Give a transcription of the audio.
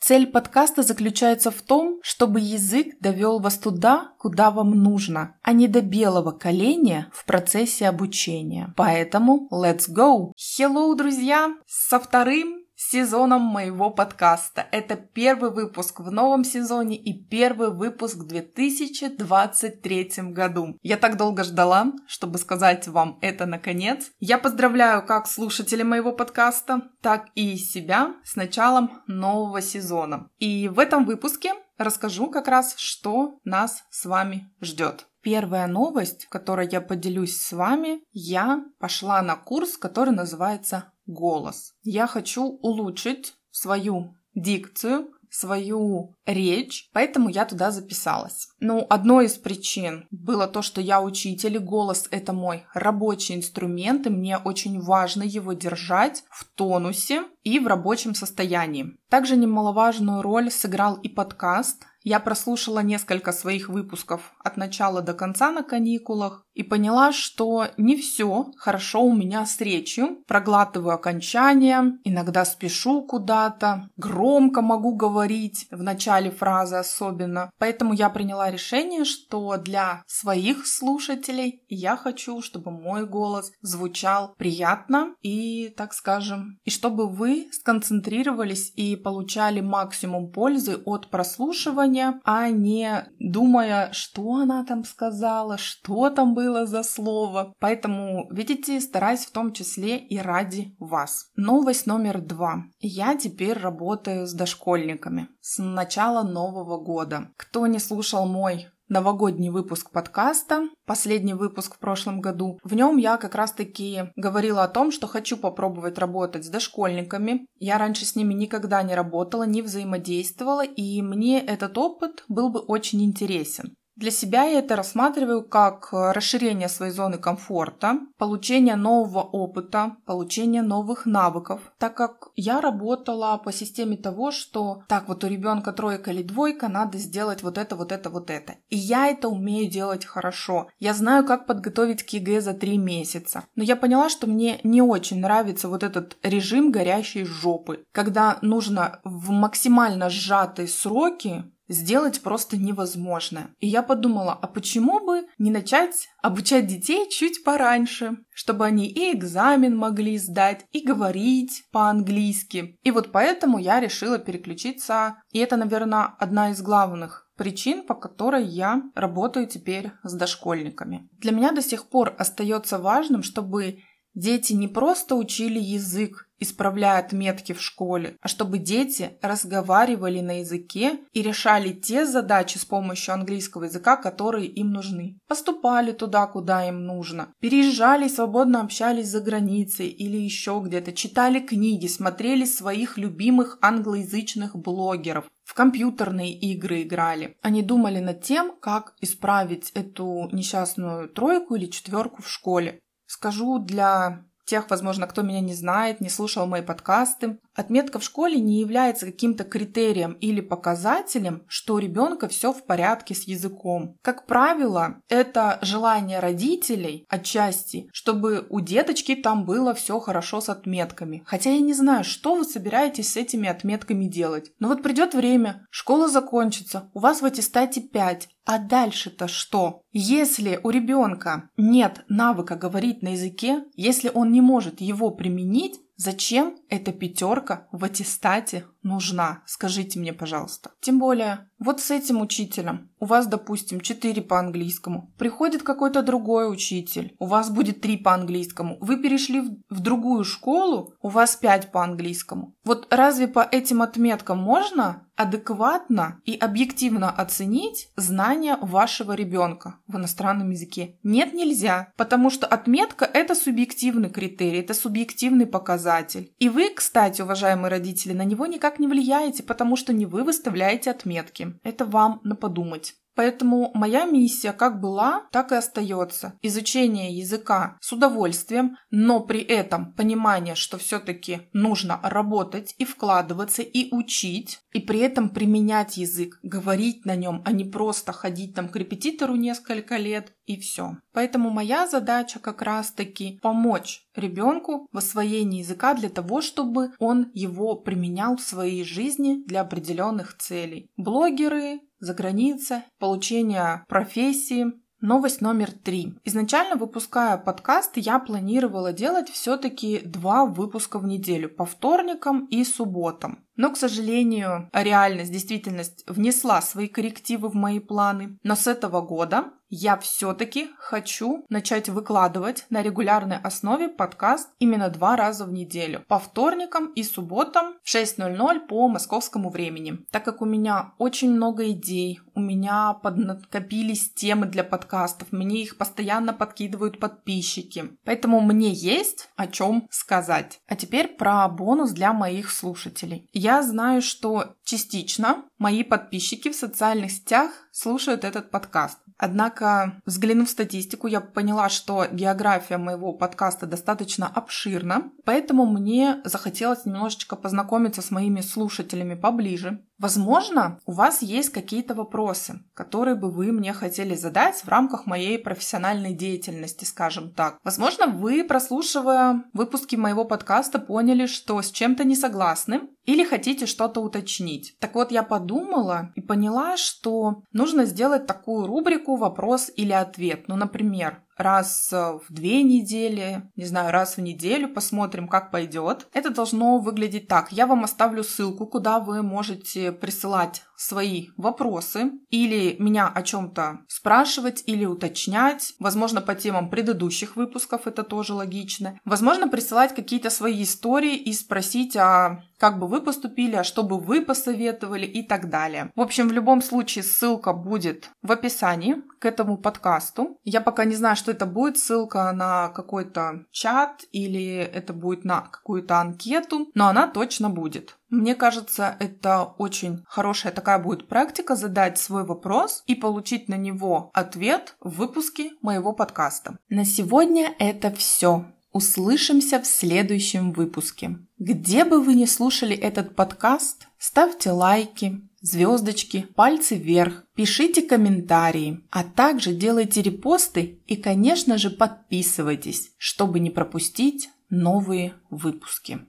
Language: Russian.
Цель подкаста заключается в том, чтобы язык довел вас туда, куда вам нужно, а не до белого коленя в процессе обучения. Поэтому let's go! Hello, друзья! Со вторым сезоном моего подкаста. Это первый выпуск в новом сезоне и первый выпуск в 2023 году. Я так долго ждала, чтобы сказать вам это наконец. Я поздравляю как слушателей моего подкаста, так и себя с началом нового сезона. И в этом выпуске расскажу как раз, что нас с вами ждет. Первая новость, которой я поделюсь с вами, я пошла на курс, который называется «Голос». Я хочу улучшить свою дикцию, свою речь, поэтому я туда записалась. Ну, одной из причин было то, что я учитель, и голос — это мой рабочий инструмент, и мне очень важно его держать в тонусе и в рабочем состоянии. Также немаловажную роль сыграл и подкаст, я прослушала несколько своих выпусков от начала до конца на каникулах и поняла, что не все хорошо у меня с речью. Проглатываю окончания, иногда спешу куда-то, громко могу говорить, в начале фразы особенно. Поэтому я приняла решение, что для своих слушателей я хочу, чтобы мой голос звучал приятно и, так скажем, и чтобы вы сконцентрировались и получали максимум пользы от прослушивания, а не думая, что она там сказала, что там было за слово. Поэтому, видите, стараюсь в том числе и ради вас. Новость номер два. Я теперь работаю с дошкольниками с начала Нового года. Кто не слушал мой новогодний выпуск подкаста, последний выпуск в прошлом году. В нем я как раз-таки говорила о том, что хочу попробовать работать с дошкольниками. Я раньше с ними никогда не работала, не взаимодействовала, и мне этот опыт был бы очень интересен. Для себя я это рассматриваю как э, расширение своей зоны комфорта, получение нового опыта, получение новых навыков, так как я работала по системе того, что так вот у ребенка тройка или двойка, надо сделать вот это, вот это, вот это. И я это умею делать хорошо. Я знаю, как подготовить к ЕГЭ за три месяца. Но я поняла, что мне не очень нравится вот этот режим горящей жопы, когда нужно в максимально сжатые сроки сделать просто невозможно. И я подумала, а почему бы не начать обучать детей чуть пораньше, чтобы они и экзамен могли сдать, и говорить по-английски. И вот поэтому я решила переключиться, и это, наверное, одна из главных причин, по которой я работаю теперь с дошкольниками. Для меня до сих пор остается важным, чтобы дети не просто учили язык исправляя отметки в школе, а чтобы дети разговаривали на языке и решали те задачи с помощью английского языка, которые им нужны. Поступали туда, куда им нужно. Переезжали свободно общались за границей или еще где-то. Читали книги, смотрели своих любимых англоязычных блогеров. В компьютерные игры играли. Они думали над тем, как исправить эту несчастную тройку или четверку в школе. Скажу для тех, возможно, кто меня не знает, не слушал мои подкасты. Отметка в школе не является каким-то критерием или показателем, что у ребенка все в порядке с языком. Как правило, это желание родителей отчасти, чтобы у деточки там было все хорошо с отметками. Хотя я не знаю, что вы собираетесь с этими отметками делать. Но вот придет время, школа закончится, у вас в аттестате 5, а дальше-то что? Если у ребенка нет навыка говорить на языке, если он не может его применить, зачем эта пятерка в аттестате нужна? Скажите мне, пожалуйста. Тем более, вот с этим учителем у вас, допустим, 4 по английскому. Приходит какой-то другой учитель, у вас будет 3 по английскому. Вы перешли в, в другую школу, у вас 5 по английскому. Вот разве по этим отметкам можно адекватно и объективно оценить знания вашего ребенка в иностранном языке? Нет, нельзя, потому что отметка – это субъективный критерий, это субъективный показатель. И вы вы, кстати, уважаемые родители, на него никак не влияете, потому что не вы выставляете отметки. Это вам на подумать. Поэтому моя миссия как была, так и остается. Изучение языка с удовольствием, но при этом понимание, что все-таки нужно работать и вкладываться и учить, и при этом применять язык, говорить на нем, а не просто ходить там к репетитору несколько лет и все. Поэтому моя задача как раз-таки помочь ребенку в освоении языка для того, чтобы он его применял в своей жизни для определенных целей. Блогеры, за граница, получение профессии. Новость номер три. Изначально выпуская подкаст, я планировала делать все-таки два выпуска в неделю по вторникам и субботам. Но, к сожалению, реальность, действительность внесла свои коррективы в мои планы. Но с этого года я все-таки хочу начать выкладывать на регулярной основе подкаст именно два раза в неделю. По вторникам и субботам в 6.00 по московскому времени. Так как у меня очень много идей, у меня поднакопились темы для подкастов, мне их постоянно подкидывают подписчики. Поэтому мне есть о чем сказать. А теперь про бонус для моих слушателей. Я знаю, что частично мои подписчики в социальных сетях слушают этот подкаст. Однако, взглянув в статистику, я поняла, что география моего подкаста достаточно обширна, поэтому мне захотелось немножечко познакомиться с моими слушателями поближе. Возможно, у вас есть какие-то вопросы, которые бы вы мне хотели задать в рамках моей профессиональной деятельности, скажем так. Возможно, вы, прослушивая выпуски моего подкаста, поняли, что с чем-то не согласны или хотите что-то уточнить. Так вот, я подумала и поняла, что нужно сделать такую рубрику «Вопрос или ответ». Ну, например, раз в две недели, не знаю, раз в неделю, посмотрим, как пойдет. Это должно выглядеть так. Я вам оставлю ссылку, куда вы можете присылать свои вопросы или меня о чем-то спрашивать или уточнять. Возможно, по темам предыдущих выпусков, это тоже логично. Возможно, присылать какие-то свои истории и спросить, а как бы вы поступили, а что бы вы посоветовали и так далее. В общем, в любом случае ссылка будет в описании к этому подкасту. Я пока не знаю, что это будет, ссылка на какой-то чат или это будет на какую-то анкету, но она точно будет. Мне кажется, это очень хорошая такая будет практика задать свой вопрос и получить на него ответ в выпуске моего подкаста. На сегодня это все. Услышимся в следующем выпуске. Где бы вы ни слушали этот подкаст, ставьте лайки, звездочки, пальцы вверх, пишите комментарии, а также делайте репосты и, конечно же, подписывайтесь, чтобы не пропустить новые выпуски.